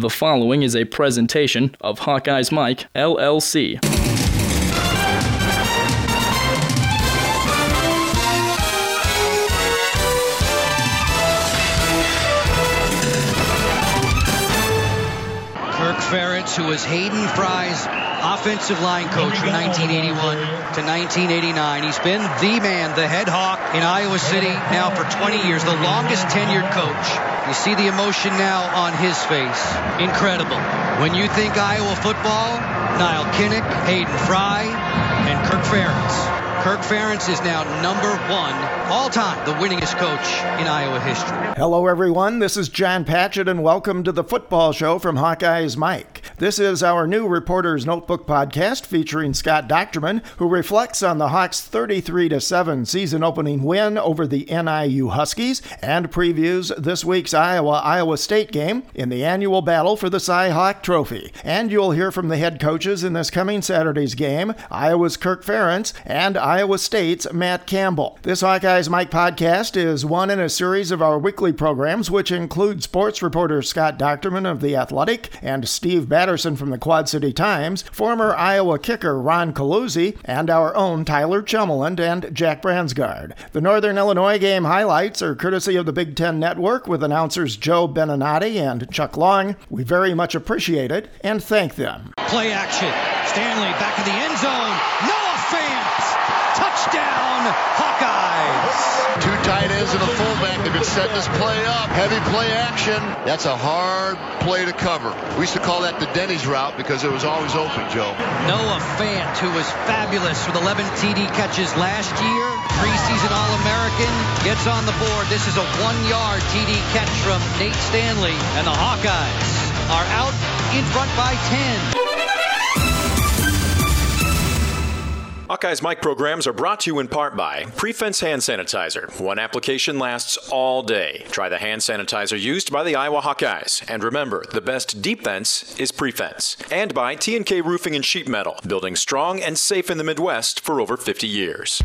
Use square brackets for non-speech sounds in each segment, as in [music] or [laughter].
The following is a presentation of Hawkeyes Mike, LLC. Kirk Ferentz, who was Hayden Fry's offensive line coach from 1981 to 1989. He's been the man, the head hawk in Iowa City now for 20 years, the longest tenured coach. You see the emotion now on his face. Incredible. When you think Iowa football, Nile Kinnick, Hayden Fry, and Kirk Ferentz. Kirk Ferentz is now number one all time, the winningest coach in Iowa history. Hello, everyone. This is John Patchett, and welcome to the football show from Hawkeyes Mike. This is our new Reporter's Notebook podcast featuring Scott Dochterman, who reflects on the Hawks' 33 7 season opening win over the NIU Huskies and previews this week's Iowa Iowa State game in the annual battle for the Cy Hawk Trophy. And you'll hear from the head coaches in this coming Saturday's game Iowa's Kirk Ferentz and Iowa State's Matt Campbell. This Hawkeyes Mike podcast is one in a series of our weekly programs, which include sports reporter Scott Dochterman of The Athletic and Steve Batterson from the Quad City Times, former Iowa kicker Ron Coluzzi, and our own Tyler Chummeland and Jack Bransgard. The Northern Illinois game highlights are courtesy of the Big Ten Network with announcers Joe Beninati and Chuck Long. We very much appreciate it and thank them. Play action. Stanley back in the end zone. Noah Fant. Touchdown, Hawkeyes. Two tight ends and a fullback. They've been setting this play up. Heavy play action. That's a hard play to cover. We used to call that the Denny's route because it was always open, Joe. Noah Fant, who was fabulous with 11 TD catches last year, preseason All-American, gets on the board. This is a one-yard TD catch from Nate Stanley, and the Hawkeyes are out in front by 10. Hawkeyes Mike programs are brought to you in part by Prefense Hand Sanitizer. One application lasts all day. Try the hand sanitizer used by the Iowa Hawkeyes. And remember, the best defense is Prefense. And by T&K Roofing and Sheet Metal, building strong and safe in the Midwest for over 50 years.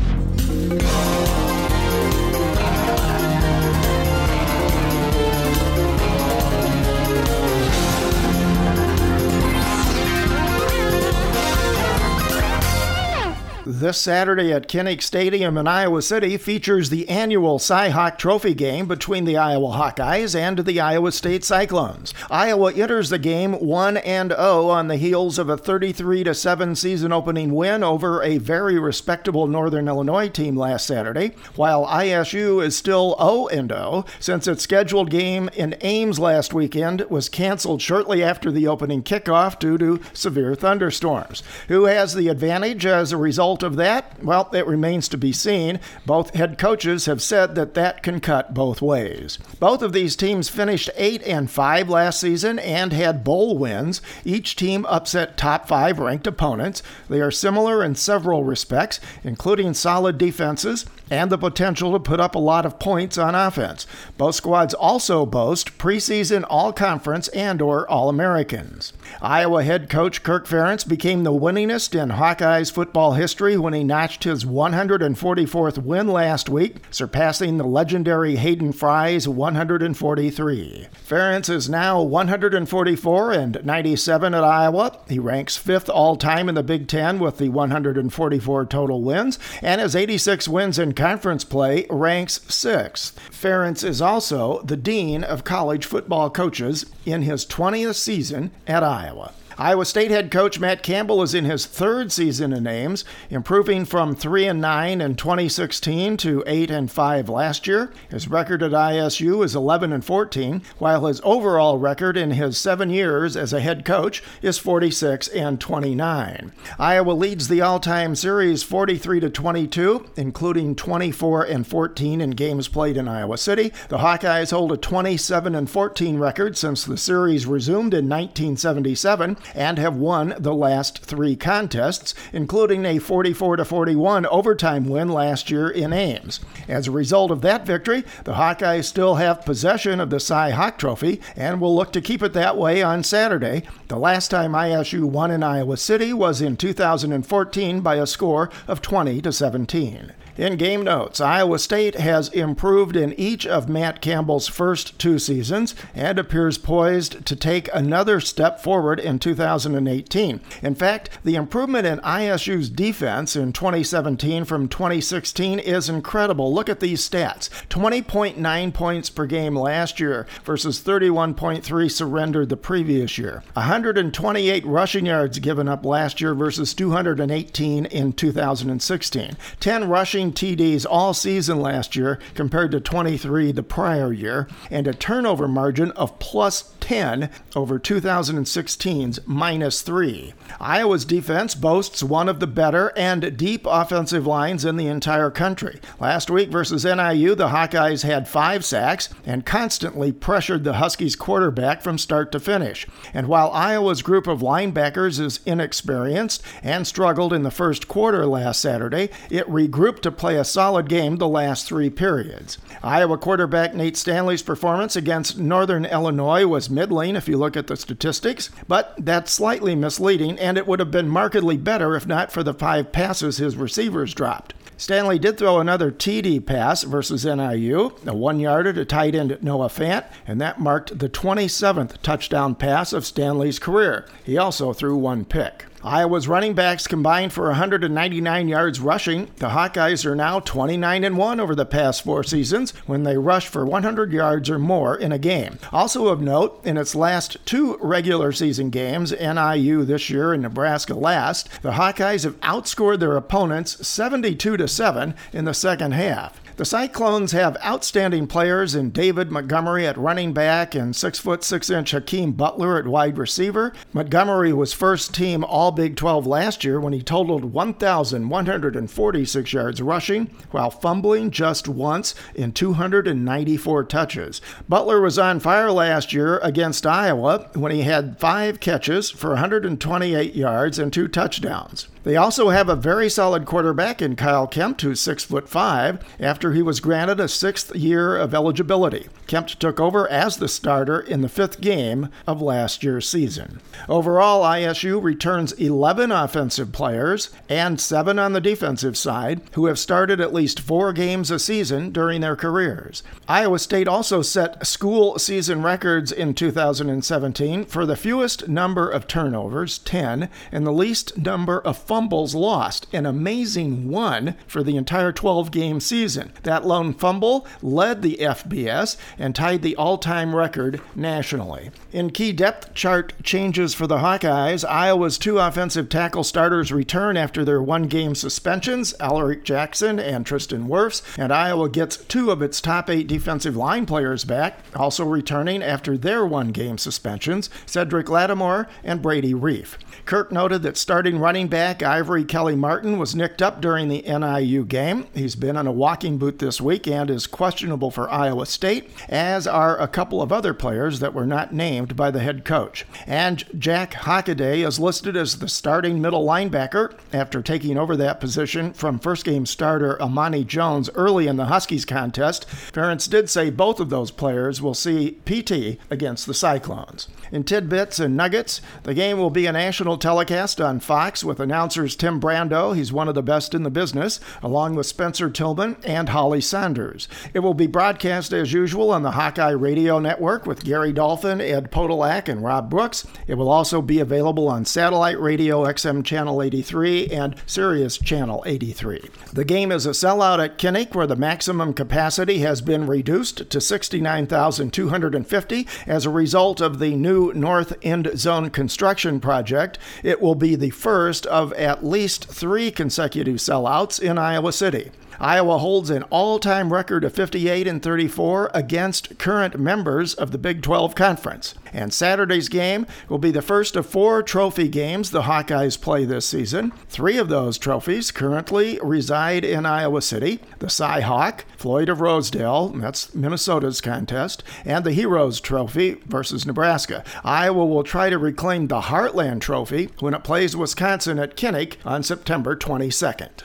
This Saturday at Kinnick Stadium in Iowa City features the annual Cy Hawk Trophy game between the Iowa Hawkeyes and the Iowa State Cyclones. Iowa enters the game 1 and 0 on the heels of a 33 7 season opening win over a very respectable Northern Illinois team last Saturday, while ISU is still 0 and 0 since its scheduled game in Ames last weekend was canceled shortly after the opening kickoff due to severe thunderstorms. Who has the advantage as a result of that? Well, it remains to be seen. Both head coaches have said that that can cut both ways. Both of these teams finished 8 and 5 last season and had bowl wins. Each team upset top 5 ranked opponents. They are similar in several respects, including solid defenses and the potential to put up a lot of points on offense. Both squads also boast preseason all-conference and or all-Americans. Iowa head coach Kirk Ferentz became the winningest in Hawkeyes football history when he notched his 144th win last week, surpassing the legendary Hayden Fry's 143. Ferentz is now 144 and 97 at Iowa. He ranks fifth all-time in the Big Ten with the 144 total wins, and his 86 wins in conference play ranks sixth. Ferentz is also the dean of college football coaches in his 20th season at Iowa. Iowa State head coach Matt Campbell is in his third season in Ames, improving from 3 and 9 in 2016 to 8 and 5 last year. His record at ISU is 11 and 14, while his overall record in his 7 years as a head coach is 46 and 29. Iowa leads the all-time series 43 to 22, including 24 and 14 in games played in Iowa City. The Hawkeyes hold a 27 and 14 record since the series resumed in 1977 and have won the last three contests, including a 44 41 overtime win last year in Ames. As a result of that victory, the Hawkeyes still have possession of the Cy Hawk Trophy and will look to keep it that way on Saturday. The last time ISU won in Iowa City was in 2014 by a score of 20 to 17. In game notes, Iowa State has improved in each of Matt Campbell's first two seasons and appears poised to take another step forward in 2018. In fact, the improvement in ISU's defense in 2017 from 2016 is incredible. Look at these stats 20.9 points per game last year versus 31.3 surrendered the previous year, 128 rushing yards given up last year versus 218 in 2016, 10 rushing TDs all season last year compared to 23 the prior year, and a turnover margin of plus 10 over 2016's minus 3. Iowa's defense boasts one of the better and deep offensive lines in the entire country. Last week versus NIU, the Hawkeyes had five sacks and constantly pressured the Huskies quarterback from start to finish. And while Iowa's group of linebackers is inexperienced and struggled in the first quarter last Saturday, it regrouped to play a solid game the last three periods. Iowa quarterback Nate Stanley's performance against Northern Illinois was middling if you look at the statistics, but that's slightly misleading, and it would have been markedly better if not for the five passes his receivers dropped. Stanley did throw another TD pass versus NIU, a one yarder to tight end Noah Fant, and that marked the 27th touchdown pass of Stanley's career. He also threw one pick. Iowa's running backs combined for 199 yards rushing. The Hawkeyes are now 29 and 1 over the past four seasons when they rush for 100 yards or more in a game. Also of note, in its last two regular season games, NIU this year and Nebraska last, the Hawkeyes have outscored their opponents 72 to 7 in the second half. The Cyclones have outstanding players in David Montgomery at running back and 6 foot 6 inch Hakeem Butler at wide receiver. Montgomery was first team All Big 12 last year when he totaled 1,146 yards rushing while fumbling just once in 294 touches. Butler was on fire last year against Iowa when he had five catches for 128 yards and two touchdowns. They also have a very solid quarterback in Kyle Kempt, who's six foot five, after he was granted a sixth year of eligibility. Kemp took over as the starter in the fifth game of last year's season. Overall, ISU returns 11 offensive players and seven on the defensive side who have started at least four games a season during their careers. Iowa State also set school season records in 2017 for the fewest number of turnovers, 10, and the least number of lost, an amazing one for the entire 12 game season. That lone fumble led the FBS and tied the all time record nationally. In key depth chart changes for the Hawkeyes, Iowa's two offensive tackle starters return after their one game suspensions, Alaric Jackson and Tristan Wirfs, and Iowa gets two of its top eight defensive line players back, also returning after their one game suspensions, Cedric Lattimore and Brady Reiff. Kirk noted that starting running back Ivory Kelly Martin was nicked up during the NIU game. He's been on a walking boot this week and is questionable for Iowa State, as are a couple of other players that were not named by the head coach. And Jack Hockaday is listed as the starting middle linebacker after taking over that position from first game starter Amani Jones early in the Huskies contest. Ferentz did say both of those players will see PT against the Cyclones. In tidbits and nuggets, the game will be a national telecast on Fox with announcers Tim Brando, he's one of the best in the business, along with Spencer Tillman and Holly Sonders. It will be broadcast as usual on the Hawkeye Radio Network with Gary Dolphin, Ed Podolak, and Rob Brooks. It will also be available on satellite radio XM Channel 83 and Sirius Channel 83. The game is a sellout at Kinnick, where the maximum capacity has been reduced to 69,250 as a result of the new North End Zone construction project. It will be the first of at least three consecutive sellouts in Iowa City. Iowa holds an all time record of 58 and 34 against current members of the Big 12 Conference. And Saturday's game will be the first of four trophy games the Hawkeyes play this season. Three of those trophies currently reside in Iowa City the Cy Hawk, Floyd of Rosedale, that's Minnesota's contest, and the Heroes Trophy versus Nebraska. Iowa will try to reclaim the Heartland Trophy when it plays Wisconsin at Kinnick on September 22nd.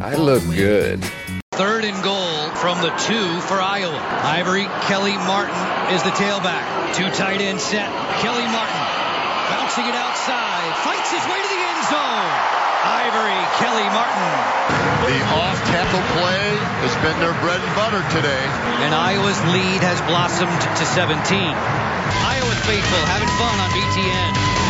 I look good. Third and goal from the two for Iowa. Ivory Kelly Martin is the tailback. Two tight end set. Kelly Martin bouncing it outside. Fights his way to the end zone. Ivory, Kelly Martin. The off-tackle play has been their bread and butter today. And Iowa's lead has blossomed to 17. Iowa faithful having fun on BTN.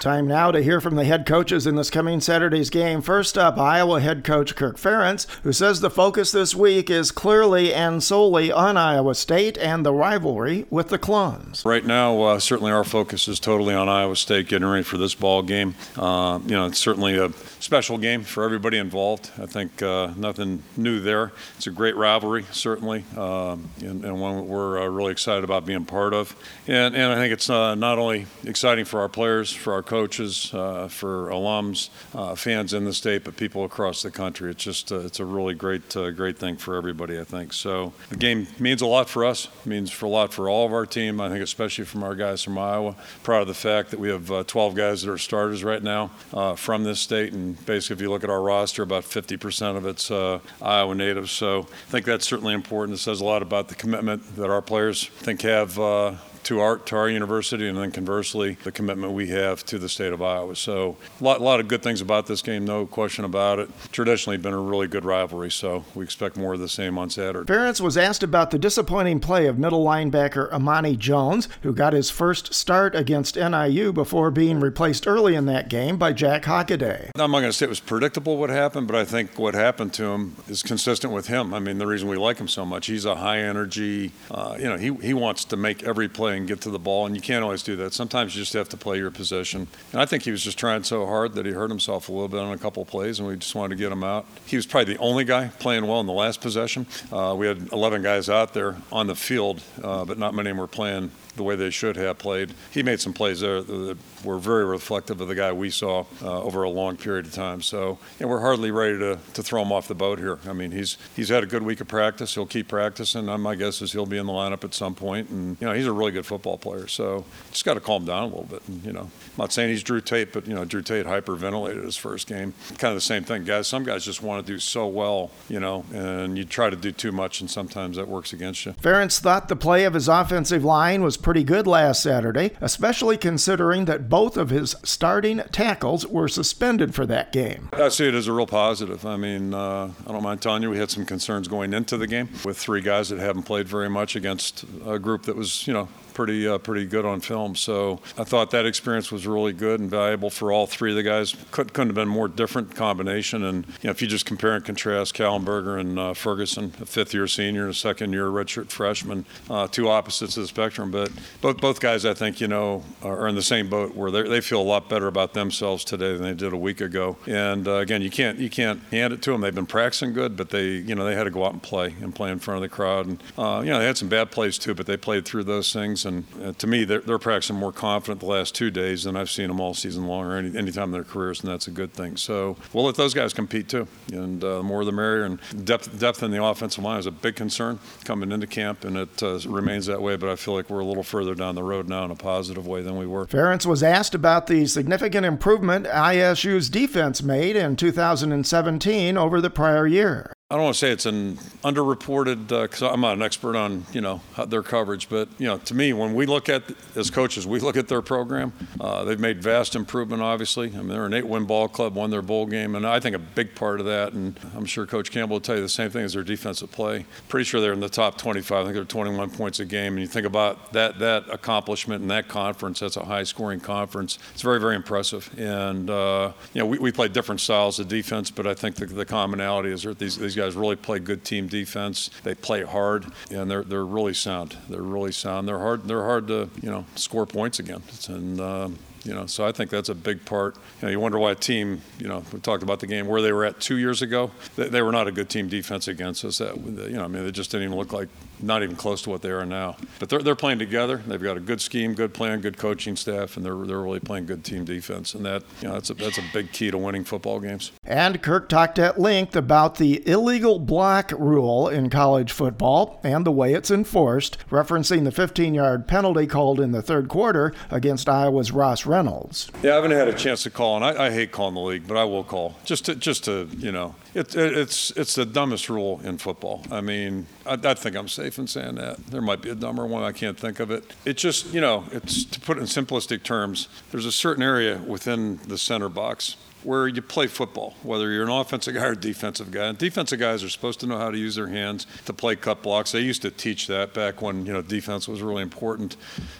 Time now to hear from the head coaches in this coming Saturday's game. First up, Iowa head coach Kirk Ferentz, who says the focus this week is clearly and solely on Iowa State and the rivalry with the Clones. Right now, uh, certainly our focus is totally on Iowa State getting ready for this ball game. Uh, you know, it's certainly a special game for everybody involved. I think uh, nothing new there. It's a great rivalry, certainly, um, and, and, one we're uh, really excited about being part of. And, and I think it's uh, not only exciting for our players, for our coaches, uh, for alums, uh, fans in the state, but people across the country. It's just uh, it's a really great great thing for everybody. I think so. The game means a lot for us. Means for a lot for all of our team. I think especially from our guys from Iowa. Proud of the fact that we have uh, 12 guys that are starters right now from this state, and basically if you look at our roster, about 50% of it's uh, Iowa natives. So I think that's certainly important. It says a lot about the commitment that our players think have uh, to our to our university, and then conversely, the commitment we have to the state of Iowa. So a lot, lot of good things about this game, no question about it. Traditionally, been a really good rivalry, so we expect more of the same on Saturday. Ferentz was asked about the disappointing play of middle linebacker Amani Jones, who got his first start against NIU before being replaced early in that game by Jack Hockaday. I'm not going to say it was predictable what happened, but I think what happened to him is consistent with him. I mean, the reason we like him so much, he's a high energy. Uh, you know, he he wants to make every play play and get to the ball, and you can't always do that. Sometimes you just have to play your position. And I think he was just trying so hard that he hurt himself a little bit on a couple plays, and we just wanted to get him out. He was probably the only guy playing well in the last possession. Uh, we had 11 guys out there on the field, uh, but not many of them were playing the way they should have played. He made some plays there that were very reflective of the guy we saw uh, over a long period of time. So, and we're hardly ready to, to throw him off the boat here. I mean, he's he's had a good week of practice. He'll keep practicing. My guess is he'll be in the lineup at some point. And you know, he's a really good football player. So, just got to calm down a little bit. And, you know, I'm not saying he's Drew Tate, but you know, Drew Tate hyperventilated his first game. Kind of the same thing, guys. Some guys just want to do so well, you know, and you try to do too much, and sometimes that works against you. Ferentz thought the play of his offensive line was pretty good last Saturday, especially considering that both of his starting tackles were suspended for that game. I see it as a real positive. I mean, uh, I don't mind telling you, we had some concerns going into the game with three guys that haven't played very much against a group that was, you know, pretty uh, pretty good on film. So I thought that experience was really good and valuable for all three of the guys. Could, not have been more different combination. And you know, if you just compare and contrast Kallenberger and uh, Ferguson, a fifth-year senior and a second-year redshirt freshman, uh, two opposites of the spectrum. But both both guys, I think, you know, are in the same boat where they feel a lot better about themselves today than they did a week ago. And uh, again, you can't you can't hand it to them. They've been practicing good, but they you know they had to go out and play and play in front of the crowd. And uh, you know they had some bad plays too, but they played through those things. And uh, to me, they're, they're, practicing more confident the last two days than I've seen them all season long or any, any time in their careers, and that's a good thing. So we'll let those guys compete too, and uh, the more the merrier. And depth depth in the offensive line is a big concern coming into camp, and it uh, remains that way. But I feel like we're a little further down the road now in a positive way than we were. Ferentz was asked about the significant improvement ISU's defense made in 2017 over the prior year. I don't want to say it's an underreported because uh, I'm not an expert on you know their coverage, but you know to me when we look at as coaches we look at their program, uh, they've made vast improvement. Obviously, I mean they're an eight-win ball club, won their bowl game, and I think a big part of that, and I'm sure Coach Campbell will tell you the same thing, is their defensive play. Pretty sure they're in the top 25. I think they're 21 points a game, and you think about that that accomplishment in that conference. That's a high-scoring conference. It's very very impressive, and uh, you know we, we play different styles of defense, but I think the, the commonality is that these these guys really play good team defense. They play hard, and they're they're really sound. They're really sound. They're hard. They're hard to you know score points against, and. Um, you know, so I think that's a big part. You know, you wonder why a team, you know, we talked about the game where they were at two years ago. They, they were not a good team defense against us. That, you know, I mean, they just didn't even look like not even close to what they are now. But they're, they're playing together. They've got a good scheme, good plan, good coaching staff, and they're, they're really playing good team defense. And that, you know, that's a, that's a big key to winning football games. And Kirk talked at length about the illegal block rule in college football and the way it's enforced, referencing the 15 yard penalty called in the third quarter against Iowa's Ross Reynolds. Yeah, I haven't had a chance to call, and I, I hate calling the league, but I will call just to, just to, you know, it, it, it's, it's the dumbest rule in football. I mean, I, I think I'm safe in saying that. There might be a dumber one. I can't think of it. It's just, you know, it's to put it in simplistic terms, there's a certain area within the center box where you play football, whether you're an offensive guy or defensive guy. And defensive guys are supposed to know how to use their hands to play cut blocks. They used to teach that back when you know defense was really important.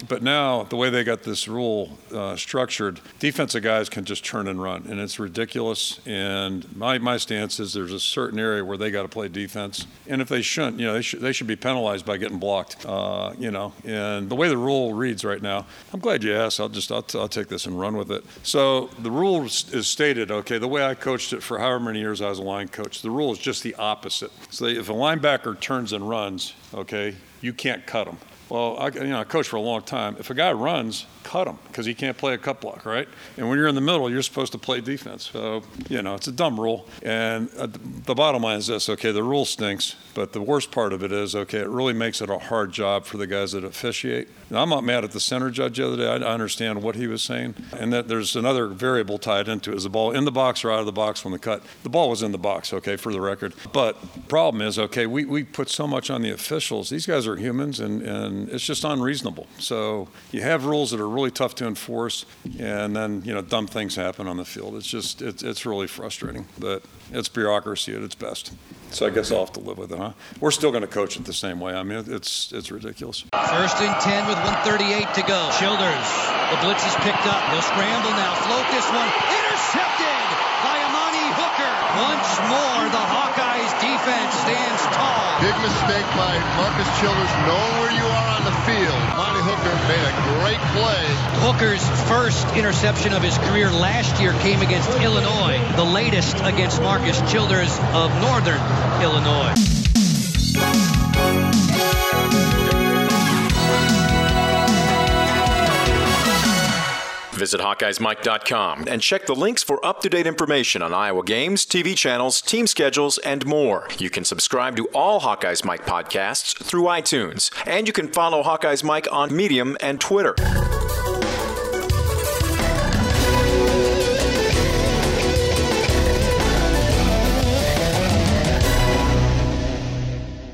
But now the way they got this rule uh, structured, defensive guys can just turn and run, and it's ridiculous. And my, my stance is there's a certain area where they got to play defense, and if they shouldn't, you know, they should they should be penalized by getting blocked. Uh, you know, and the way the rule reads right now, I'm glad you asked. I'll just I'll, t- I'll take this and run with it. So the rule is stated stated, okay, the way I coached it for however many years I was a line coach, the rule is just the opposite. So if a linebacker turns and runs, okay, you can't cut him. Well, I, you know, I coached for a long time. If a guy runs, cut him because he can't play a cut block, right? And when you're in the middle, you're supposed to play defense. So, you know, it's a dumb rule. And uh, the bottom line is this okay, the rule stinks, but the worst part of it is okay, it really makes it a hard job for the guys that officiate. Now, I'm not mad at the center judge the other day. I, I understand what he was saying. And that there's another variable tied into it is the ball in the box or out of the box when the cut? The ball was in the box, okay, for the record. But problem is, okay, we, we put so much on the officials. These guys are humans and, and it's just unreasonable. So you have rules that are really tough to enforce, and then you know dumb things happen on the field. It's just it's, it's really frustrating, but it's bureaucracy at its best. So I guess I'll have to live with it, huh? We're still going to coach it the same way. I mean, it's it's ridiculous. First and ten with 138 to go. Childers, the blitz is picked up. He'll scramble now, float this one, intercepted by Amani Hooker. Once more, the Hawkeyes defense stands tall. Big mistake by Marcus Childers, knowing where you are on the field. Amani Hooker made a great play. Hooker's first interception of his career last year came against Illinois, the latest against Marcus Childers of Northern Illinois. Visit HawkeyesMike.com and check the links for up to date information on Iowa games, TV channels, team schedules, and more. You can subscribe to all Hawkeyes Mike podcasts through iTunes, and you can follow Hawkeyes Mike on Medium and Twitter.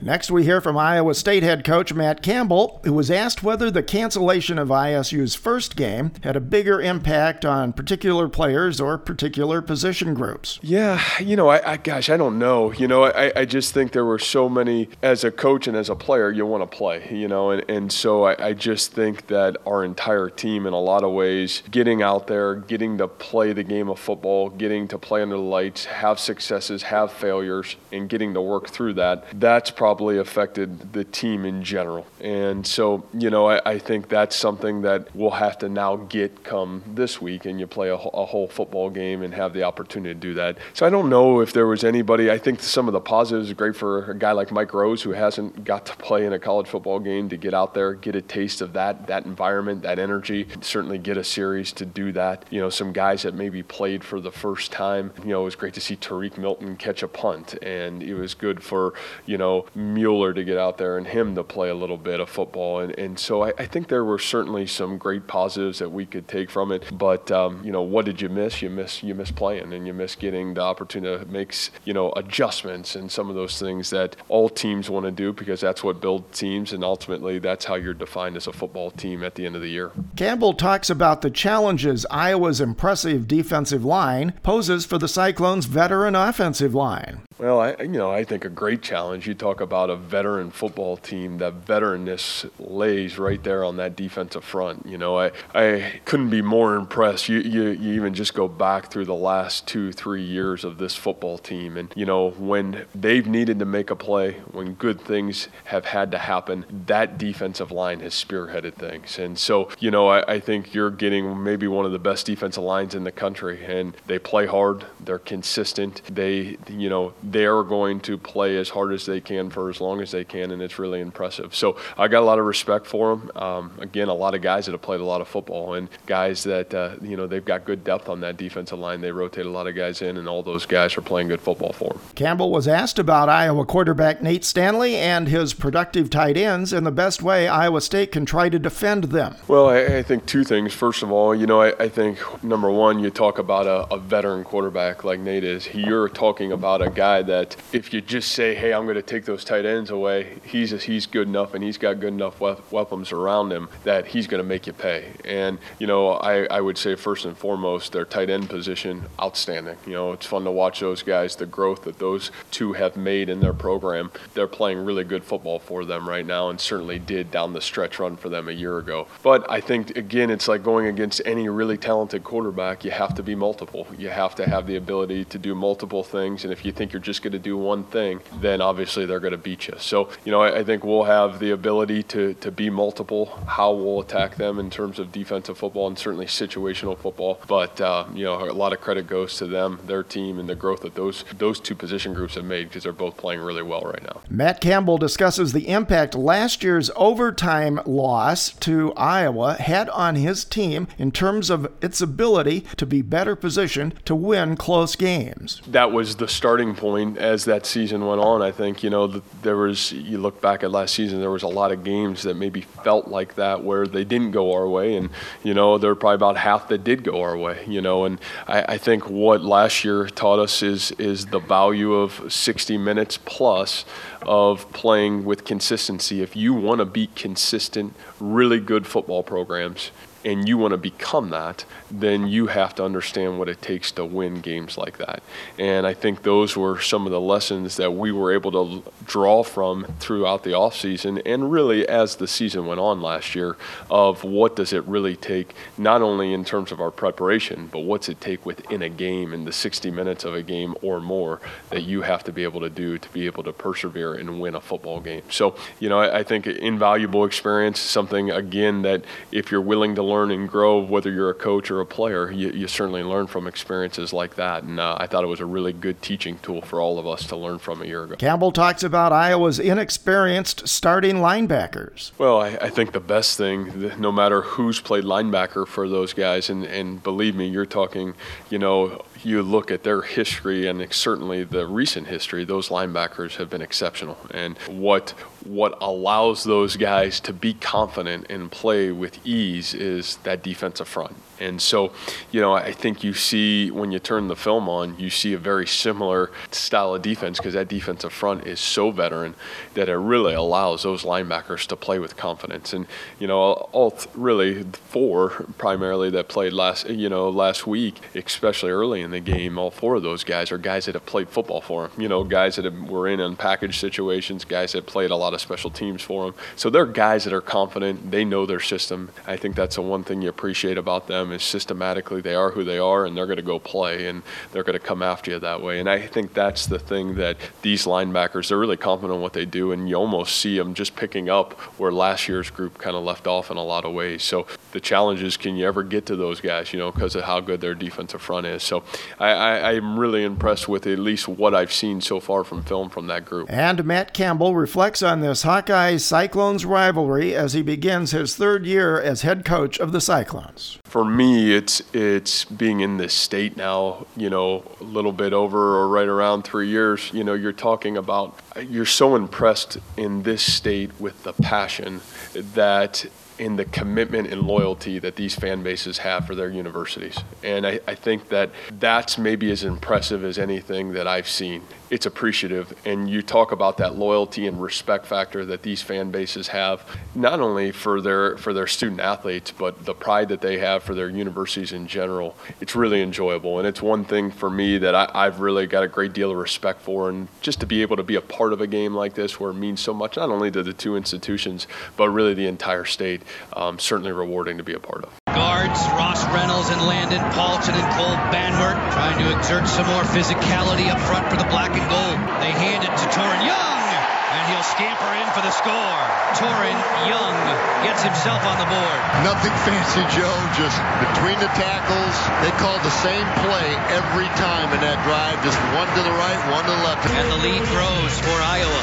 Next, we hear from Iowa State head coach Matt Campbell, who was asked whether the cancellation of ISU's first game had a bigger impact on particular players or particular position groups. Yeah, you know, I, I gosh, I don't know. You know, I, I just think there were so many, as a coach and as a player, you want to play, you know, and, and so I, I just think that our entire team, in a lot of ways, getting out there, getting to play the game of football, getting to play under the lights, have successes, have failures, and getting to work through that, that's probably probably affected the team in general. And so, you know, I, I, think that's something that we'll have to now get come this week, and you play a, a, whole football game and have the opportunity to do that. So I don't know if there was anybody. I think some of the positives are great for a guy like Mike Rose, who hasn't got to play in a college football game, to get out there, get a taste of that that environment, that energy. Certainly get a series to do that. You know, some guys that maybe played for the first time. You know, it was great to see Tarique Milton catch a punt, and it was good for you know Mueller to get out there and him to play a little bit of football. And, and so I, I think there were certainly some great positives that we could take from it. But um, you know, what did you miss? You miss you miss playing, and you miss getting the opportunity to make you know adjustments and some of those things that all teams want to do because that's what builds teams, and ultimately that's how you're defined as a football team at the end of the year. Campbell talks about the challenges Iowa's impressive defensive line poses for the Cyclones' veteran offensive line. Well, I, you know, I think a great challenge. You talk about a veteran football team. That veteranness lays right there on that defensive front. You know, I, I couldn't be more impressed. You, you, you even just go back through the last two, three years of this football team, and you know when they've needed to make a play, when good things have had to happen, that defensive line has spearheaded things. And so, you know, I, I think you're getting maybe one of the best defensive lines in the country, and they play hard. They're consistent. They, you know they're going to play as hard as they can for as long as they can, and it's really impressive. So I got a lot of respect for them. Um, again, a lot of guys that have played a lot of football, and guys that uh, you know they've got good depth on that defensive line. They rotate a lot of guys in, and all those guys are playing good football for them. Campbell was asked about Iowa quarterback Nate Stanley and his productive tight ends and the best way Iowa State can try to defend them. Well, I, I think two things. First of all, you know, I, I think number one, you talk about a, a veteran quarterback like Nate is. You're talking about a guy guy that if you just say, hey, I'm going to take those tight ends away, he's he's good enough and he's got good enough weapons around him that he's going to make you pay. And you know, I, I would say first and foremost, their tight end position outstanding. You know, it's fun to watch those guys, the growth that those two have made in their program. They're playing really good football for them right now, and certainly did down the stretch run for them a year ago. But I think again, it's like going against any really talented quarterback. You have to be multiple. You have to have the ability to do multiple things, and if you think you're just going to do one thing, then obviously they're going to beat you. So you know, I, I think we'll have the ability to to be multiple. How we'll attack them in terms of defensive football and certainly situational football. But uh, you know, a lot of credit goes to them, their team, and the growth that those those two position groups have made because they're both playing really well right now. Matt Campbell discusses the impact last year's overtime loss to Iowa had on his team in terms of its ability to be better positioned to win close games. That was the starting point as that season went on. I think you know there was you look back at last season, there was a lot of games that maybe felt like that where they didn't go our way, and you know there were probably about half that did go our way. You know, and I, I think what last year taught us is is the value of 60 minutes plus of playing with consistency. If you want to be consistent, really good football programs, and you want to become that, then you have to understand what it takes to win games like that. And I think those were some of the lessons that we were able to draw from throughout the offseason and really as the season went on last year of what does it really take, not only in terms of our preparation, but what's it take within a game in the 60 minutes of a game or more that you have to be able to do to be able to persevere and win a football game. So, you know, I, I think invaluable experience, something again that if you're willing to learn learn and grow, whether you're a coach or a player. You, you certainly learn from experiences like that. And uh, I thought it was a really good teaching tool for all of us to learn from a year ago. Campbell talks about Iowa's inexperienced starting linebackers. Well, I, I think the best thing, no matter who's played linebacker for those guys, and, and believe me, you're talking, you know, you look at their history and certainly the recent history, those linebackers have been exceptional. And what what allows those guys to be confident and play with ease is that defensive front. And so, you know, I think you see when you turn the film on, you see a very similar style of defense because that defensive front is so veteran that it really allows those linebackers to play with confidence. And you know, all th- really four primarily that played last, you know, last week, especially early in the game, all four of those guys are guys that have played football for them. You know, guys that have, were in unpackaged situations, guys that played a lot of special teams for them. So they're guys that are confident. They know their system. I think that's the one thing you appreciate about them them is systematically they are who they are and they're going to go play and they're going to come after you that way. And I think that's the thing that these linebackers, they're really confident in what they do and you almost see them just picking up where last year's group kind of left off in a lot of ways. So the challenge is can you ever get to those guys, you know, because of how good their defensive front is. So I, I, I'm really impressed with at least what I've seen so far from film from that group. And Matt Campbell reflects on this Hawkeyes Cyclones rivalry as he begins his third year as head coach of the Cyclones. For me, it's it's being in this state now. You know, a little bit over or right around three years. You know, you're talking about. You're so impressed in this state with the passion that in the commitment and loyalty that these fan bases have for their universities. And I, I, think that that's maybe as impressive as anything that I've seen. It's appreciative. And you talk about that loyalty and respect factor that these fan bases have, not only for their for their student athletes, but the pride that they have for their universities in general. It's really enjoyable. And it's one thing for me that I, I've really got a great deal of respect for. And just to be able to be a part of a game like this where it means so much, not only to the two institutions, but really the entire state um, certainly rewarding to be a part of. Guards Ross Reynolds and Landan Paulsen and Cole Banwert trying to exert some more physicality up front for the black and gold. They hand it to Toren Young, and he'll scamper in for the score. Toren Young gets himself on the board. Nothing fancy, Joe. Just between the tackles, they called the same play every time in that drive. Just one to the right, one to the left. And the lead grows for Iowa.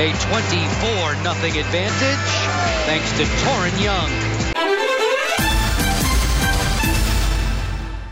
A 24 0 advantage thanks to Toren Young.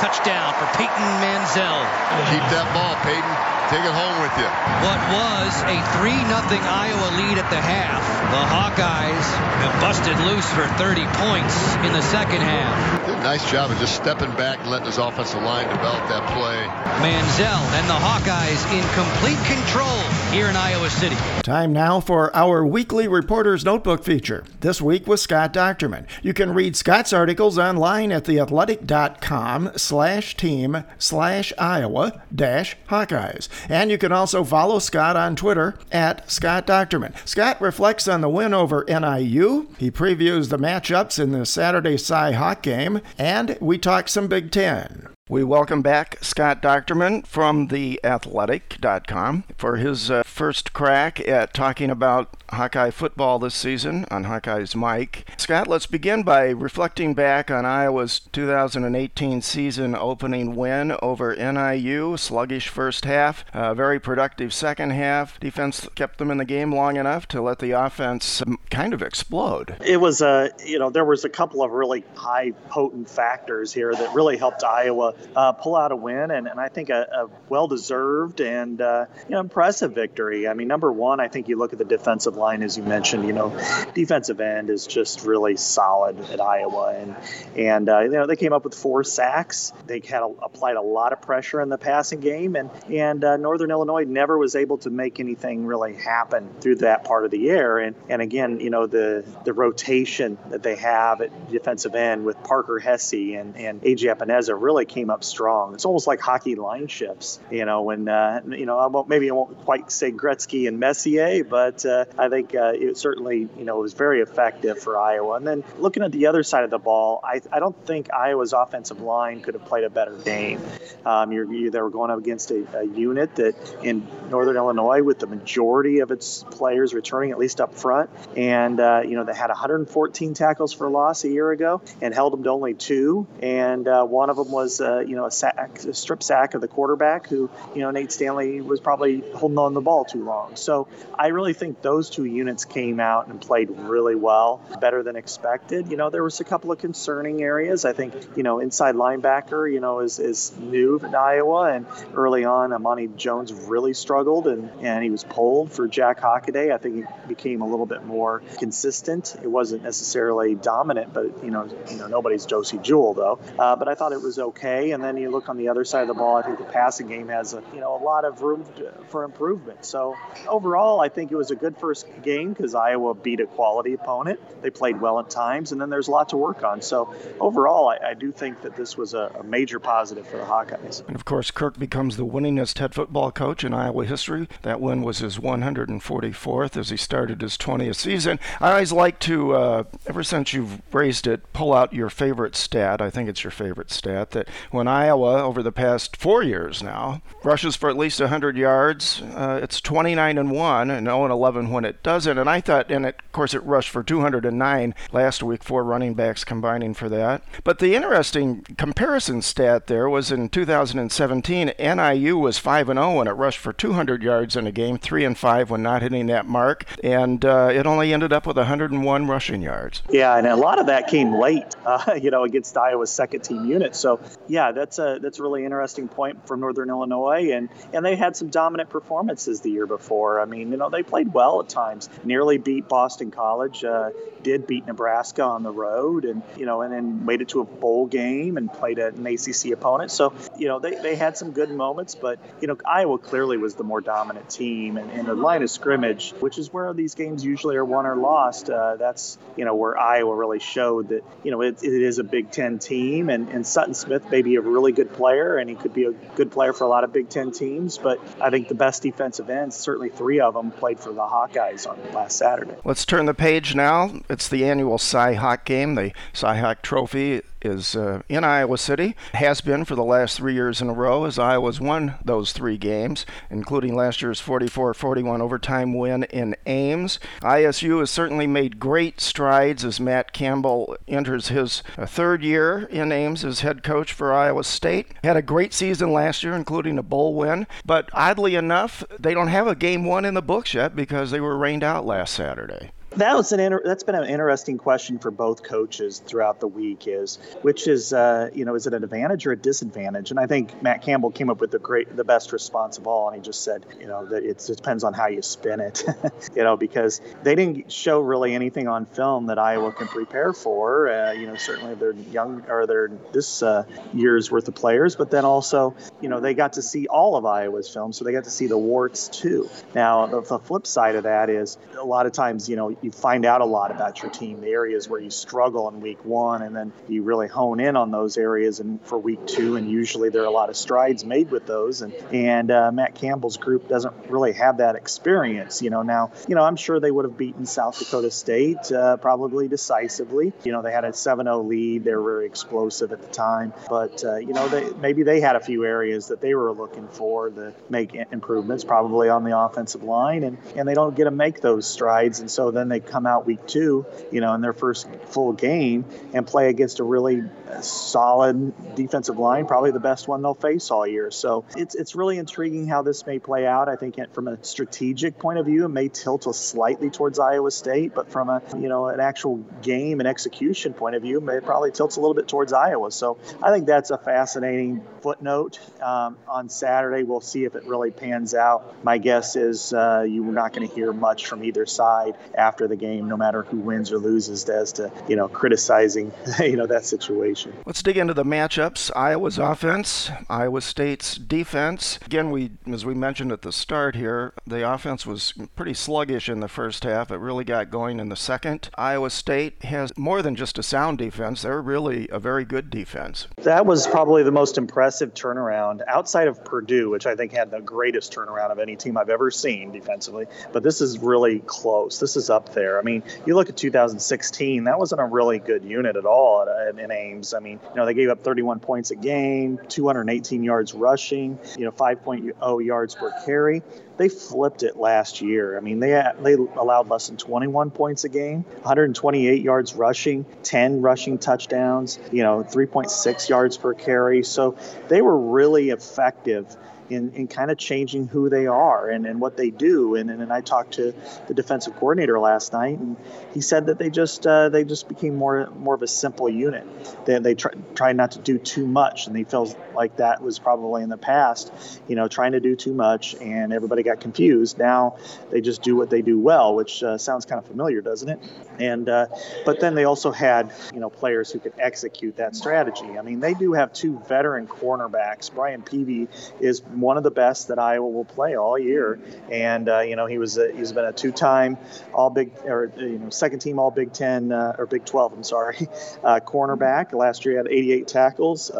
Touchdown for Peyton Mansell. Keep that ball, Peyton. Take it home with you. What was a 3 0 Iowa lead at the half. The Hawkeyes have busted loose for 30 points in the second half. Did a nice job of just stepping back and letting his offensive line develop that play. Mansell and the Hawkeyes in complete control here in Iowa City. Time now for our weekly Reporter's Notebook feature. This week with Scott Dochterman. You can read Scott's articles online at theathletic.com slash team slash Iowa dash Hawkeyes. And you can also follow Scott on Twitter at Scott Dochterman. Scott reflects on the win over NIU. He previews the matchups in the Saturday Cy Hawk game. And we talk some Big Ten. We welcome back Scott Dochterman from theathletic.com for his uh, first crack at talking about Hawkeye football this season on Hawkeye's Mike. Scott, let's begin by reflecting back on Iowa's 2018 season opening win over NIU. Sluggish first half, very productive second half. Defense kept them in the game long enough to let the offense um, kind of explode. It was a, you know, there was a couple of really high potent factors here that really helped Iowa uh, pull out a win, and, and I think a, a well-deserved and uh, you know impressive victory. I mean, number one, I think you look at the defensive line as you mentioned. You know, defensive end is just really solid at Iowa, and and uh, you know they came up with four sacks. They had a, applied a lot of pressure in the passing game, and and uh, Northern Illinois never was able to make anything really happen through that part of the air. And and again, you know the the rotation that they have at defensive end with Parker Hesse and and AJ Epenesa really came up strong. It's almost like hockey line shifts, you know, when, uh, you know, I won't, maybe I won't quite say Gretzky and Messier, but uh, I think uh, it certainly, you know, was very effective for Iowa. And then looking at the other side of the ball, I, I don't think Iowa's offensive line could have played a better game. Um, you're, you, they were going up against a, a unit that in Northern Illinois with the majority of its players returning, at least up front. And, uh, you know, they had 114 tackles for loss a year ago and held them to only two. And uh, one of them was, you know, a, sack, a strip sack of the quarterback who, you know, Nate Stanley was probably holding on the ball too long. So I really think those two units came out and played really well, better than expected. You know, there was a couple of concerning areas. I think, you know, inside linebacker, you know, is, is new in Iowa. And early on, Amani Jones really struggled and, and he was pulled for Jack Hockaday. I think he became a little bit more consistent. It wasn't necessarily dominant, but, you know, you know nobody's Josey Jewell, though. Uh, but I thought it was okay. And then you look on the other side of the ball, I think the passing game has a, you know a lot of room to, for improvement. So overall, I think it was a good first game because Iowa beat a quality opponent. They played well at times, and then there's a lot to work on. So overall, I, I do think that this was a, a, major positive for the Hawkeyes. And of course, Kirk becomes the winningest head football coach in Iowa history. That win was his 144th as he started his 20th season. I always like to, uh, ever since you've raised it, pull out your favorite stat. I think it's your favorite stat that when Iowa over the past four years now rushes for at least 100 yards, uh, it's 29 and one and 0 and 11 when it doesn't. And I thought, and it, of course, it rushed for 209 last week, four running backs combining for that. But the interesting comparison stat there was in 2017, NIU was 5 and 0 when it rushed for 200 yards in a game, 3 and 5 when not hitting that mark, and uh, it only ended up with 101 rushing yards. Yeah, and a lot of that came late, [laughs] uh, you know, against Iowa's second team unit. So yeah, that's a that's a really interesting point from Northern Illinois, and and they had some dominant performances the year before. I mean, you know, they played well at times, nearly beat Boston College, uh, did beat Nebraska on the road, and you know, and then made it to a bowl game and played an ACC opponent. So you know, they, they had some good moments, but you know, Iowa clearly was the more dominant team, and in the line of scrimmage, which is where these games usually are won or lost. Uh, that's you know where Iowa really showed that you know it, it is a Big Ten team, and, and Sutton Smith may be a really good player, and he could be a good player for a lot of Big Ten teams. But I think the best defensive ends, certainly three of them, played for the Hawkeyes on last Saturday. Let's turn the page now. It's the annual Cy Hawk game, the Cy Hawk Trophy is uh, in Iowa City, has been for the last three years in a row as Iowa's won those three games, including last year's 44 41 overtime win in Ames. ISU has certainly made great strides as Matt Campbell enters his uh, third year in Ames as head coach for Iowa State. Had a great season last year, including a bowl win, but oddly enough, they don't have a game one in the books yet because they were rained out last Saturday. That was an inter- that's been an interesting question for both coaches throughout the week. Is which is uh, you know is it an advantage or a disadvantage? And I think Matt Campbell came up with the great the best response of all, and he just said you know that it depends on how you spin it, [laughs] you know because they didn't show really anything on film that Iowa can prepare for. Uh, you know certainly they're young or they're this uh, year's worth of players, but then also you know they got to see all of Iowa's film, so they got to see the warts too. Now the, the flip side of that is a lot of times you know you find out a lot about your team, the areas where you struggle in week one, and then you really hone in on those areas and for week two. And usually there are a lot of strides made with those. And and uh, Matt Campbell's group doesn't really have that experience. You know, now you know I'm sure they would have beaten South Dakota State uh, probably decisively. You know, they had a 7-0 lead. They were very explosive at the time, but uh, you know they maybe they had a few areas that they were looking for to make improvements, probably on the offensive line, and and they don't get to make those strides, and so then they come out week two, you know, in their first full game and play against a really solid defensive line, probably the best one they'll face all year. So it's it's really intriguing how this may play out. I think from a strategic point of view, it may tilt us slightly towards Iowa State, but from a you know an actual game and execution point of view, it probably tilts a little bit towards Iowa. So I think that's a fascinating footnote. Um, on Saturday, we'll see if it really pans out. My guess is uh, you're not going to hear much from either side after the game, no matter who wins or loses, as to you know criticizing [laughs] you know that situation. Let's dig into the matchups. Iowa's offense, Iowa State's defense. Again, we as we mentioned at the start here, the offense was pretty sluggish in the first half. It really got going in the second. Iowa State has more than just a sound defense; they're really a very good defense. That was probably the most impressive turnaround outside of Purdue, which I think had the greatest turnaround of any team I've ever seen defensively. But this is really close. This is up there. I mean, you look at 2016, that wasn't a really good unit at all in Ames. I mean, you know, they gave up 31 points a game, 218 yards rushing, you know, 5.0 yards per carry. They flipped it last year. I mean, they they allowed less than 21 points a game, 128 yards rushing, 10 rushing touchdowns, you know, 3.6 yards per carry. So they were really effective in, in kind of changing who they are and, and what they do. And, and, I talked to the defensive coordinator last night, and he said that they just uh, they just became more more of a simple unit. They, they try, try not to do too much, and he feels like that was probably in the past, you know, trying to do too much, and everybody got confused. Now they just do what they do well, which uh, sounds kind of familiar, doesn't it? And uh, but then they also had you know players who could execute that strategy. I mean, they do have two veteran cornerbacks. Brian Peavy is one of the best that Iowa will play all year. And uh, you know, he was a, he's been a two-time All Big or you know second team All Big Ten uh, or Big 12. I'm sorry, [laughs] uh, cornerback. Last year he had 88 tackles.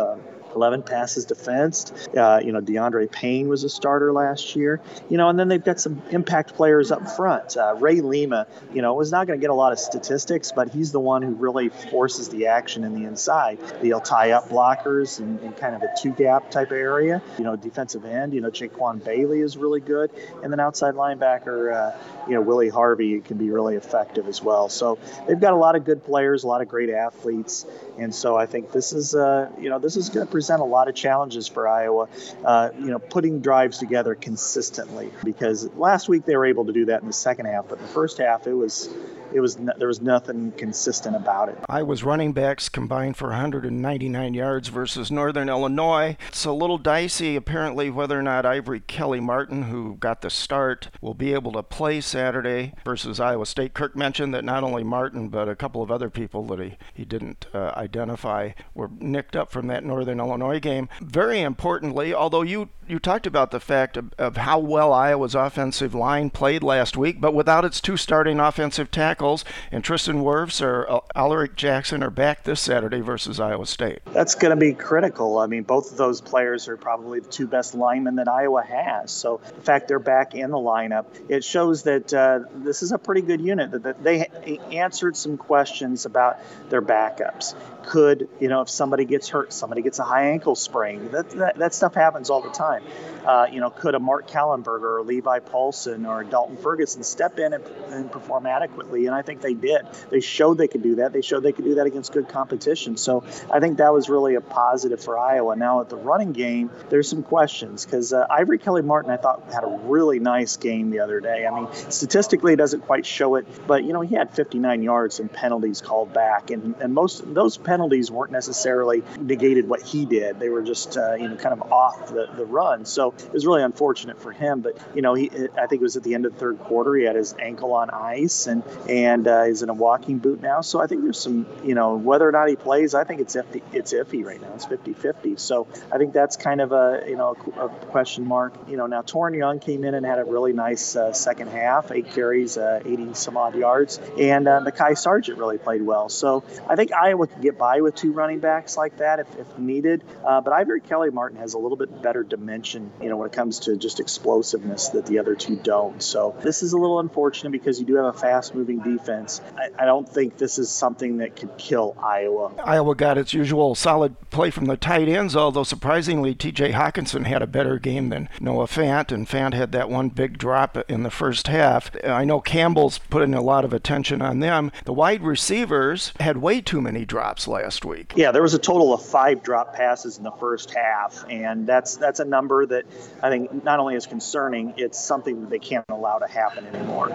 Uh, 11 passes defensed. Uh, you know, D'Andre Payne was a starter last year. You know, and then they've got some impact players up front. Uh, Ray Lima, you know, was not going to get a lot of statistics, but he's the one who really forces the action in the inside. He'll tie up blockers in, in kind of a two gap type area. You know, defensive end, you know, Jaquan Bailey is really good. And then outside linebacker, uh, you know, Willie Harvey can be really effective as well. So they've got a lot of good players, a lot of great athletes. And so I think this is, uh, you know, this is going to present a lot of challenges for Iowa, uh, you know, putting drives together consistently. Because last week they were able to do that in the second half, but in the first half it was it was there was nothing consistent about it. Iowa's running backs combined for 199 yards versus Northern Illinois. It's a little dicey, apparently, whether or not Ivory Kelly Martin, who got the start, will be able to play Saturday versus Iowa State. Kirk mentioned that not only Martin, but a couple of other people that he, he didn't uh, identify were nicked up from that Northern Illinois game. Very importantly, although you, you talked about the fact of, of how well Iowa's offensive line played last week, but without its two starting offensive tackles, tackles, and Tristan Wirfs or Alaric Jackson are back this Saturday versus Iowa State. That's going to be critical. I mean, both of those players are probably the two best linemen that Iowa has. So the fact they're back in the lineup, it shows that uh, this is a pretty good unit. That they answered some questions about their backups. Could you know if somebody gets hurt, somebody gets a high ankle sprain? That that, that stuff happens all the time. Uh, you know, could a Mark Kallenberger or Levi Paulsen or Dalton Ferguson step in and, and, perform adequately? And I think they did. They showed they could do that. They showed they could do that against good competition. So I think that was really a positive for Iowa. Now at the running game, there's some questions because uh, Ivory Kelly Martin, I thought, had a really nice game the other day. I mean, statistically, it doesn't quite show it, but you know, he had 59 yards and penalties called back, and, and most those penalties weren't necessarily negated what he did. They were just uh, you know kind of off the, the run. So it was really unfortunate for him. But you know, he I think it was at the end of the third quarter. He had his ankle on ice, and and uh, he's in a walking boot now. So I think there's some you know whether or not he plays. I think it's iffy. It's iffy right now. It's 50-50. So I think that's kind of a you know a, question mark. You know now Toren Young came in and had a really nice uh, second half, eight carries, uh, 80 some odd yards, and uh, Mekhi Sargent really played well. So I think Iowa could get by with two running backs like that if, if needed. Uh, but Ivory Kelly Martin has a little bit better dimension, you know, when it comes to just explosiveness that the other two don't. So this is a little unfortunate because you do have a fast moving defense. I, I don't think this is something that could kill Iowa. Iowa got its usual solid play from the tight ends, although surprisingly, TJ Hockenson had a better game than Noah Fant, and Fant had that one big drop in the first half. I know Campbell's putting a lot of attention on them. The wide receivers had way too many drops last week. Yeah, there was a total of five drop passes in the first half, and that's that's a number that I think not only is concerning, it's something that they can't allow to happen anymore.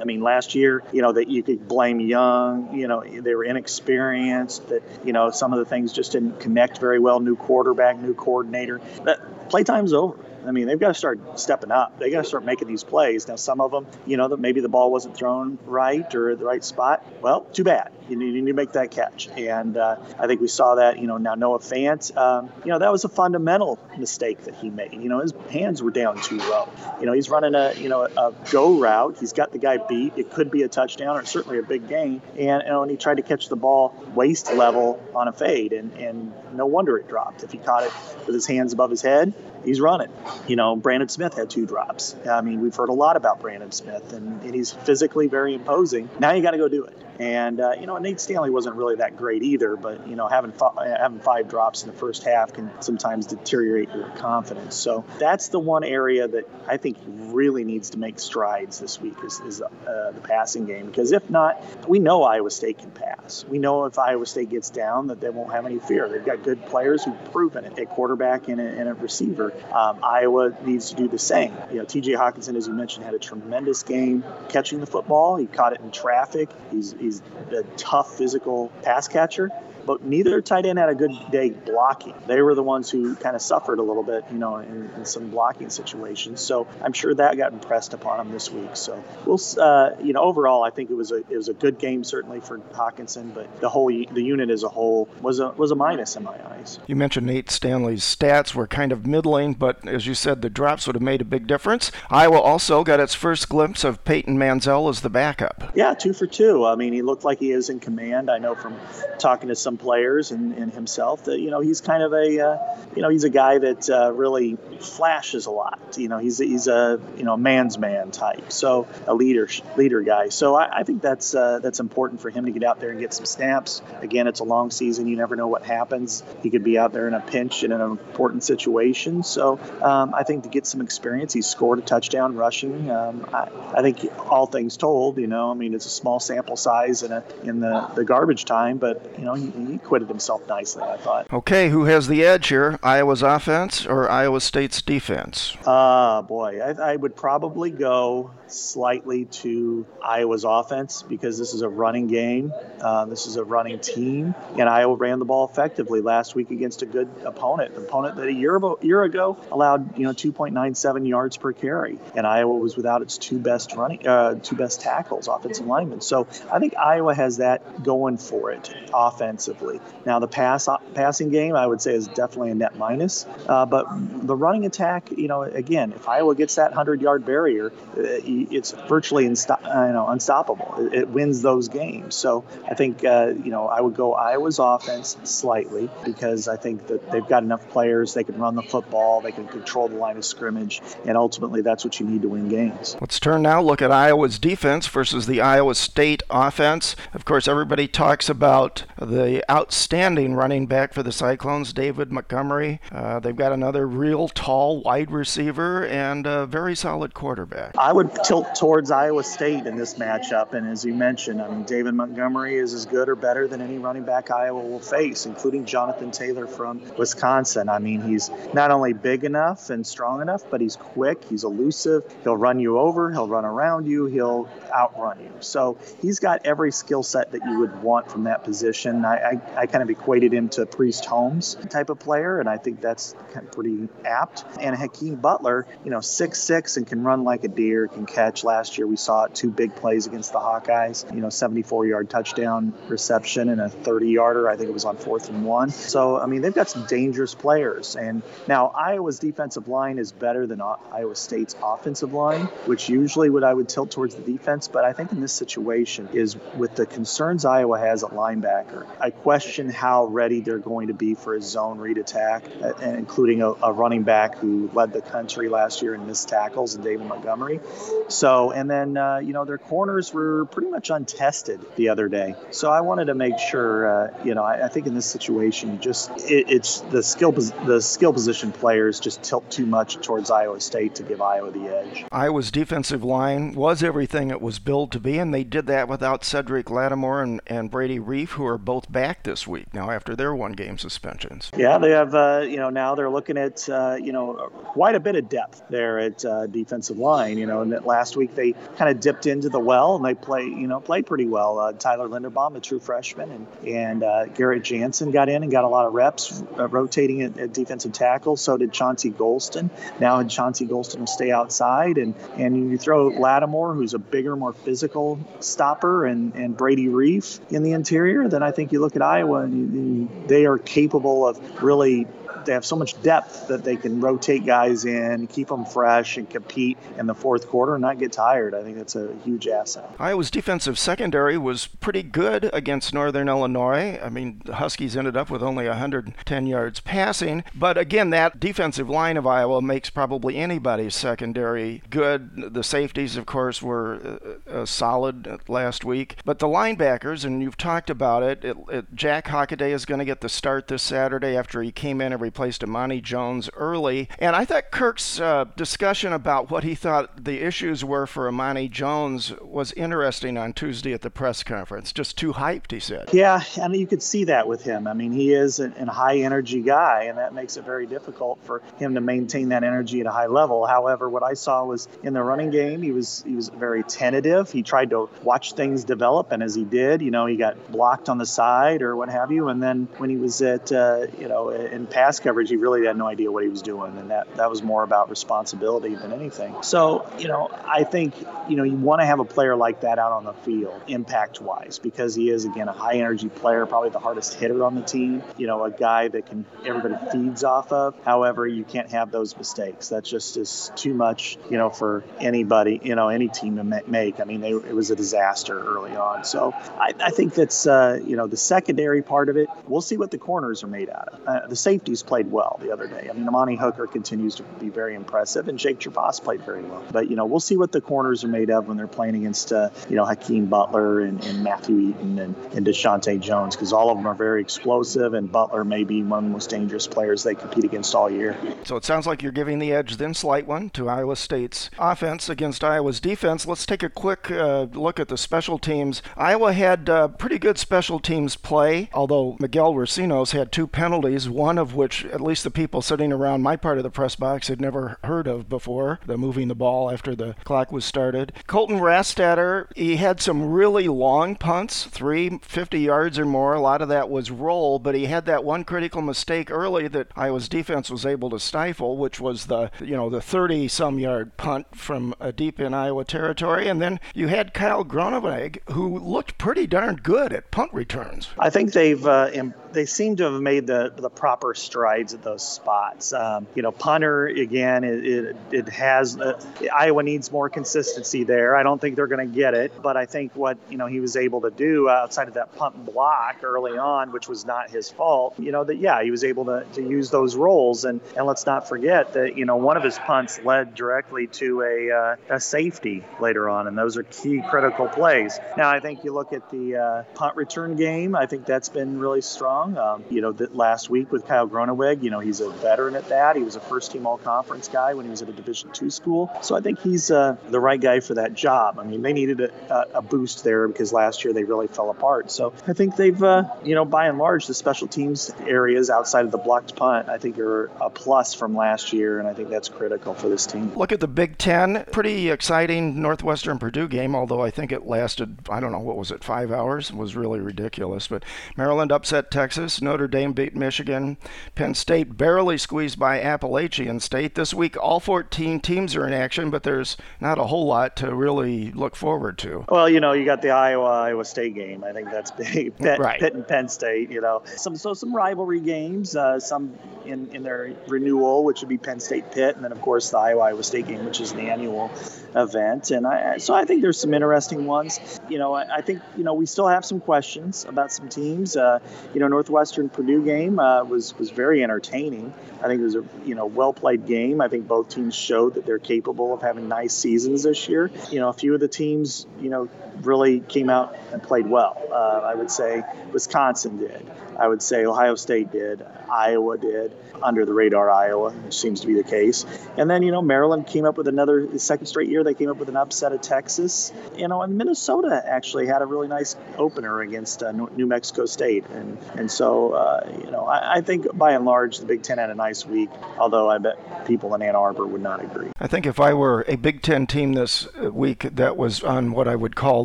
I mean, last year, you know, that you could blame Young, you know, they were inexperienced, that you know some of the things just didn't connect very well. New quarterback, new coordinator. That playtime's over. I mean, they've got to start stepping up. They got to start making these plays. Now, some of them, you know, that maybe the ball wasn't thrown right or the right spot. Well, too bad. You need, to make that catch. And uh, I think we saw that. You know, now Noah Fant, um, you know, that was a fundamental mistake that he made. You know, his hands were down too low. You know, he's running a you know a go route. He's got the guy beat. It could be a touchdown or certainly a big gain. And you know, and he tried to catch the ball waist level on a fade, and and no wonder it dropped. If he caught it with his hands above his head, he's running. You know, Brandon Smith had two drops. I mean, we've heard a lot about Brandon Smith, and, and he's physically very imposing. Now you got to go do it. And uh, you know, Nate Stanley wasn't really that great either. But you know, having having five drops in the first half can sometimes deteriorate your confidence. So that's the one area that I think really needs to make strides this week is, is uh, the passing game. Because if not, we know Iowa State can pass. We know if Iowa State gets down that they won't have any fear. They've got good players who've proven it at quarterback and a, and a receiver. Um, Iowa needs to do the same. You know, T.J. Hockenson, as you mentioned, had a tremendous game catching the football. He caught it in traffic. He's he's a tough physical pass catcher but neither tight end had a good day blocking. They were the ones who kind of suffered a little bit, you know, in, in some blocking situations. So I'm sure that got impressed upon them this week. So we'll, uh, you know, overall, I think it was a it was a good game certainly for Hockenson, but the whole the unit as a whole was a was a minus in my eyes. You mentioned Nate Stanley's stats were kind of middling, but as you said, the drops would have made a big difference. Iowa also got its first glimpse of Peyton Mansell as the backup. Yeah, two for two. I mean, he looked like he is in command. I know from talking to some players and, and himself that you know he's kind of a uh, you know he's a guy that uh, really flashes a lot. You know he's he's a you know man's man type, so a leader leader guy. So I, I think that's uh, that's important for him to get out there and get some snaps. Again, it's a long season. You never know what happens. He could be out there in a pinch in an important situation. So um, I think to get some experience, he scored a touchdown rushing. Um, I, I think all things told, you know, I mean it's a small sample size in a in the, the garbage time, but you know he, he acquitted himself nicely, I thought. Okay, who has the edge here? Iowa's offense or Iowa State's defense? Ah, uh, boy, I, I would probably go slightly to Iowa's offense because this is a running game. Uh, this is a running team, and Iowa ran the ball effectively last week against a good opponent, an opponent that a year, year ago allowed allowed, you know, 2.97 yards per carry, and Iowa was without its two best running, uh, two best tackles, offensive linemen. So I think Iowa has that going for it offensively. Now the pass passing game, I would say, is definitely a net minus, uh, but the running attack, you know, again, if Iowa gets that 100-yard barrier, uh, it's virtually uh, you know, unstoppable. It, it, wins those games. So I think, uh, you know, I would go Iowa's offense slightly because I think that they've got enough players. They can run the football. They can control the line of scrimmage, and ultimately that's what you need to win games. Let's turn now. Look at Iowa's defense versus the Iowa State offense. Of course, everybody talks about the outstanding running back for the Cyclones, David Montgomery. Uh, they've got another real tall wide receiver and a very solid quarterback. I would tilt towards Iowa State in this matchup, and as you mentioned, I mean David Montgomery is as good or better than any running back Iowa will face, including Jonathan Taylor from Wisconsin. I mean, he's not only big enough and strong enough, but he's quick, he's elusive, he'll run you over, he'll run around you, he'll outrun you. So he's got every skill set that you would want from that position. I, I, I kind of equated him to Priest Holmes type of player, and I think that's kind of pretty apt. And Hakeem Butler, you know, six six and can run like a deer, can catch. Last year we saw two big plays against the Hawkeyes. You know, 74 yard touchdown reception and a 30 yarder. I think it was on fourth and one. So I mean, they've got some dangerous players. And now Iowa's defensive line is better than Iowa State's offensive line, which usually would I would tilt towards the defense. But I think in this situation is with the concerns Iowa has at linebacker. I question how ready they're going to be for a zone read attack, uh, including a, a running back who led the country last year in missed tackles and David Montgomery. So, and then, uh, you know, their corners were pretty much untested the other day. So I wanted to make sure, uh, you know, I, I, think in this situation, just it, it's the skill, the skill position players just tilt too much towards Iowa State to give Iowa the edge. Iowa's defensive line was everything it was billed to be, and they did that without Cedrick Lattimore and, and Brady Reiff, who are both back this week now after their one game suspensions. Yeah, they have, uh, you know, now they're looking at, uh, you know, quite a bit of depth there at uh, defensive line. You know, and last week they kind of dipped into the well and they play, you know, played pretty well. Uh, Tyler Linderbaum, a true freshman, and and uh, Garrett Jansen got in and got a lot of reps uh, rotating at, at, defensive tackle. So did Chauncey Golston. Now Chauncey Golston will stay outside, and and you throw Lattimore, who's a bigger, more physical stopper, and and Brady Reiff in the interior. Then I think you look at Iowa and, they are capable of really they have so much depth that they can rotate guys in, keep them fresh, and compete in the fourth quarter and not get tired. I think that's a huge asset. Iowa's defensive secondary was pretty good against Northern Illinois. I mean, the Huskies ended up with only 110 yards passing, but again, that defensive line of Iowa makes probably anybody's secondary good. The safeties, of course, were uh, uh, solid last week, but the linebackers, and you've talked about it, it, it Jack Hockaday is going to get the start this Saturday after he came in and replaced Amani Jones early. And I thought Kirk's uh, discussion about what he thought the issues were for Amani Jones was interesting on Tuesday at the press conference. Just too hyped, he said. Yeah, and you could see that with him. I mean, he is a, high energy guy, and that makes it very difficult for him to maintain that energy at a high level. However, what I saw was in the running game, he was he was very tentative. He tried to watch things develop, and as he did, you know, he got blocked on the side or what have you. And then when he was at uh, you know in pass coverage, he really had no idea what he was doing, and that that was more about responsibility than anything. So, you know, I think you know you want to have a player like that out on the field, impact wise, because he is again a high energy player, probably the hardest hitter on the team. You know, a guy that can everybody feeds off of. However, you can't have those mistakes. That just is too much, you know, for anybody, you know, any team to make. I mean, they, it was a disaster early on. So I, I think that's uh, you know the secondary part of it. We'll see what the corners are made out of. Uh, the safeties play played well the other day. I mean, Amani Hooker continues to be very impressive, and Jake Gervase played very well. But, you know, we'll see what the corners are made of when they're playing against, uh, you know, Hakeem Butler and, and Matthew Eaton and, and Deshaunte Jones, because all of them are very explosive, and Butler may be one of the most dangerous players they compete against all year. So it sounds like you're giving the edge, then slight one, to Iowa State's offense against Iowa's defense. Let's take a quick uh, look at the special teams. Iowa had uh, pretty good special teams play, although Miguel Recinos had two penalties, one of which which at least the people sitting around my part of the press box had never heard of before, the moving the ball after the clock was started. Colten Rastetter, he had some really long punts, three, 50 yards or more. A lot of that was roll, but he had that one critical mistake early that Iowa's defense was able to stifle, which was the, you know, the 30 some yard punt from uh, deep in Iowa territory. And then you had Kyle Groeneweg, who looked pretty darn good at punt returns. I think they've uh, they seem to have made the the proper strides at those spots. Um, you know, punter again, it it, it has uh, Iowa needs more consistency there. I don't think they're going to get it, but I think what you know he was able to do outside of that punt block early on, which was not his fault. You know that yeah, he was able to, to use those rolls, and and let's not forget that you know one of his punts led directly to a uh, a safety later on, and those are key critical plays. Now I think you look at the uh, punt return game. I think that's been really strong. Um, you know, last week with Kyle Groeneweg, you know, he's a veteran at that. He was a first team all conference guy when he was at a Division two school. So I think he's uh, the right guy for that job. I mean, they needed a, a, boost there because last year they really fell apart. So I think they've, uh, you know, by and large, the special teams areas outside of the blocked punt, I think are a plus from last year, and I think that's critical for this team. Look at the Big Ten. Pretty exciting Northwestern Purdue game, although I think it lasted, I don't know, what was it, five hours? It was really ridiculous. But Maryland upset Texas. Notre Dame beat Michigan. Penn State barely squeezed by Appalachian State. This week, all 14 teams are in action, but there's not a whole lot to really look forward to. Well, you know, you got the Iowa Iowa State game. I think that's [laughs] big. Pitt, right. Pitt and Penn State. You know, some so some rivalry games. Uh, some in in their renewal, which would be Penn State Pitt, and then of course the Iowa Iowa State game, which is an annual event. And I so I think there's some interesting ones. You know, I, I think you know we still have some questions about some teams. Uh, you know, Northwestern Purdue game uh, was was very entertaining. I think it was a you know well played game. I think both teams showed that they're capable of having nice seasons this year. You know, a few of the teams you know really came out and played well. Uh, I would say Wisconsin did. I would say Ohio State did. Iowa did under the radar Iowa, seems to be the case. And then, you know, Maryland came up with another second straight year. They came up with an upset of Texas. You know, and Minnesota actually had a really nice opener against uh, New Mexico State. And and so, uh, you know, I, I, think by and large the Big Ten had a nice week, although I bet people in Ann Arbor would not agree. I think if I were a Big Ten team this week that was on what I would call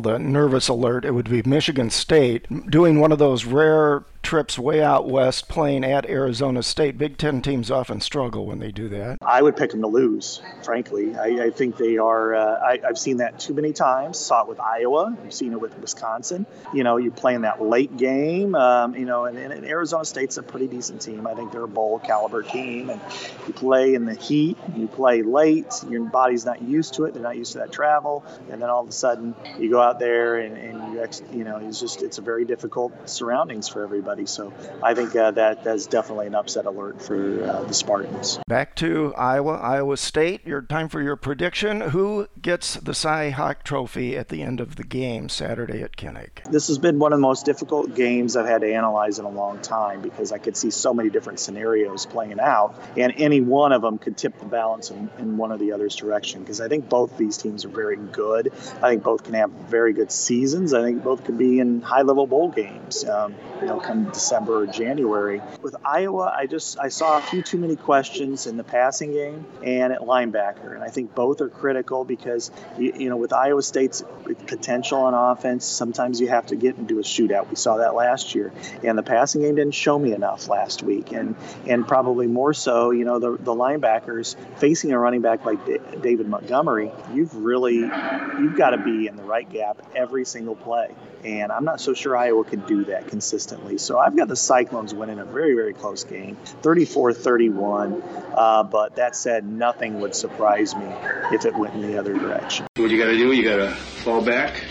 the nervous alert, it would be Michigan State doing one of those rare trips way out west playing at Arizona State. Big Ten teams often struggle when they do that. I would pick them to lose, frankly. I, I think they are, uh, I, have seen that too many times. Saw it with Iowa, I've seen it with Wisconsin. You know, you're playing that late game, um, you know, and, and, Arizona State's a pretty decent team. I think they're a bowl caliber team. And you play in the heat, you play late, your body's not used to it, they're not used to that travel. And then all of a sudden, you go out there and, and you, ex, you know, it's just, it's a very difficult surroundings for everybody everybody. So I think uh, that that's definitely an upset alert for uh, the Spartans. Back to Iowa, Iowa State. Your time for your prediction. Who gets the Cy Hawk Trophy at the end of the game Saturday at Kinnick? This has been one of the most difficult games I've had to analyze in a long time because I could see so many different scenarios playing out, and any one of them could tip the balance in, in one or the other's direction. Because I think both these teams are very good. I think both can have very good seasons. I think both could be in high-level bowl games. Um, you know, come December or January. With Iowa, I just I saw a few too many questions in the passing game and at linebacker, and I think both are critical because you, you know with Iowa State's potential on offense, sometimes you have to get into a shootout. We saw that last year, and the passing game didn't show me enough last week, and and probably more so, you know, the the linebackers facing a running back like David Montgomery, you've really you've got to be in the right gap every single play, and I'm not so sure Iowa can do that consistently. So I've got the Cyclones winning a very, very close game, 34 31. Uh, but that said, nothing would surprise me if it went in the other direction. What you got to do, you got to fall back.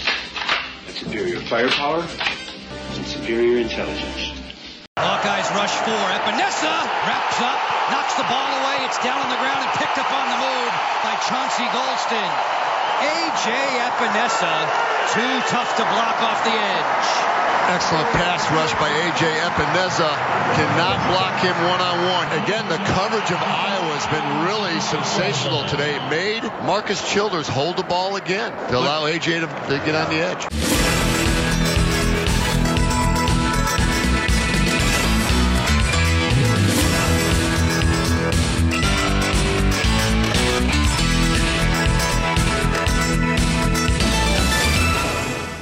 That's superior firepower and superior intelligence. Hawkeyes rush four. Epenesa wraps up, knocks the ball away. It's down on the ground and picked up on the move by Chauncey Golston. A.J. Epenesa, too tough to block off the edge. Excellent pass rush by A.J. Epenesa. Cannot block him one-on-one. Again, the coverage of Iowa has been really sensational today. Made Marcus Childers hold the ball again to allow A.J. to get on the edge.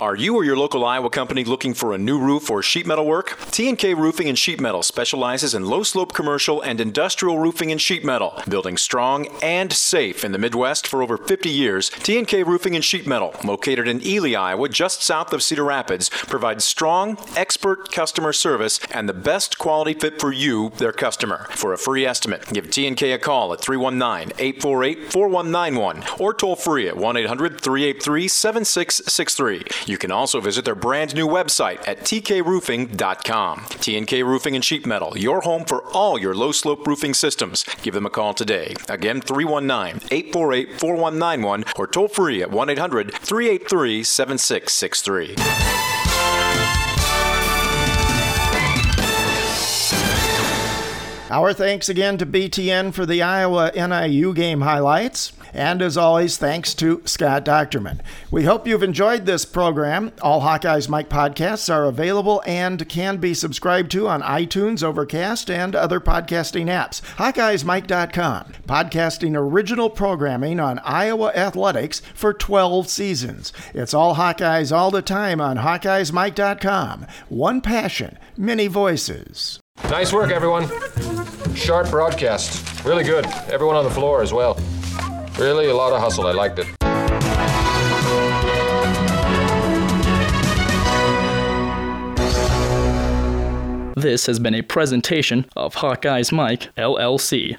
Are you or your local Iowa company looking for a new roof or sheet metal work? T&K Roofing and Sheet Metal specializes in low slope commercial and industrial roofing and sheet metal, building strong and safe in the Midwest for over 50 years. T&K Roofing and Sheet Metal, located in Ely, Iowa, just south of Cedar Rapids, provides strong, expert customer service and the best quality fit for you, their customer. For a free estimate, give T&K a call at 319-848-4191 or toll free at 1-800-383-7663. You can also visit their brand new website at tkroofing.com. T&K Roofing and Sheet Metal, your home for all your low slope roofing systems. Give them a call today. Again, 319-848-4191 or toll free at 1-800-383-7663. Our thanks again to BTN for the Iowa NIU game highlights. And as always, thanks to Scott Dochterman. We hope you've enjoyed this program. All Hawkeyes Mike podcasts are available and can be subscribed to on iTunes, Overcast, and other podcasting apps. HawkeyesMike.com, podcasting original programming on Iowa athletics for 12 seasons. It's all Hawkeyes all the time on HawkeyesMike.com. One passion, many voices. Nice work, everyone. Sharp broadcast. Really good. Everyone on the floor as well. Really a lot of hustle. I liked it. This has been a presentation of Hawkeye's Mike, LLC.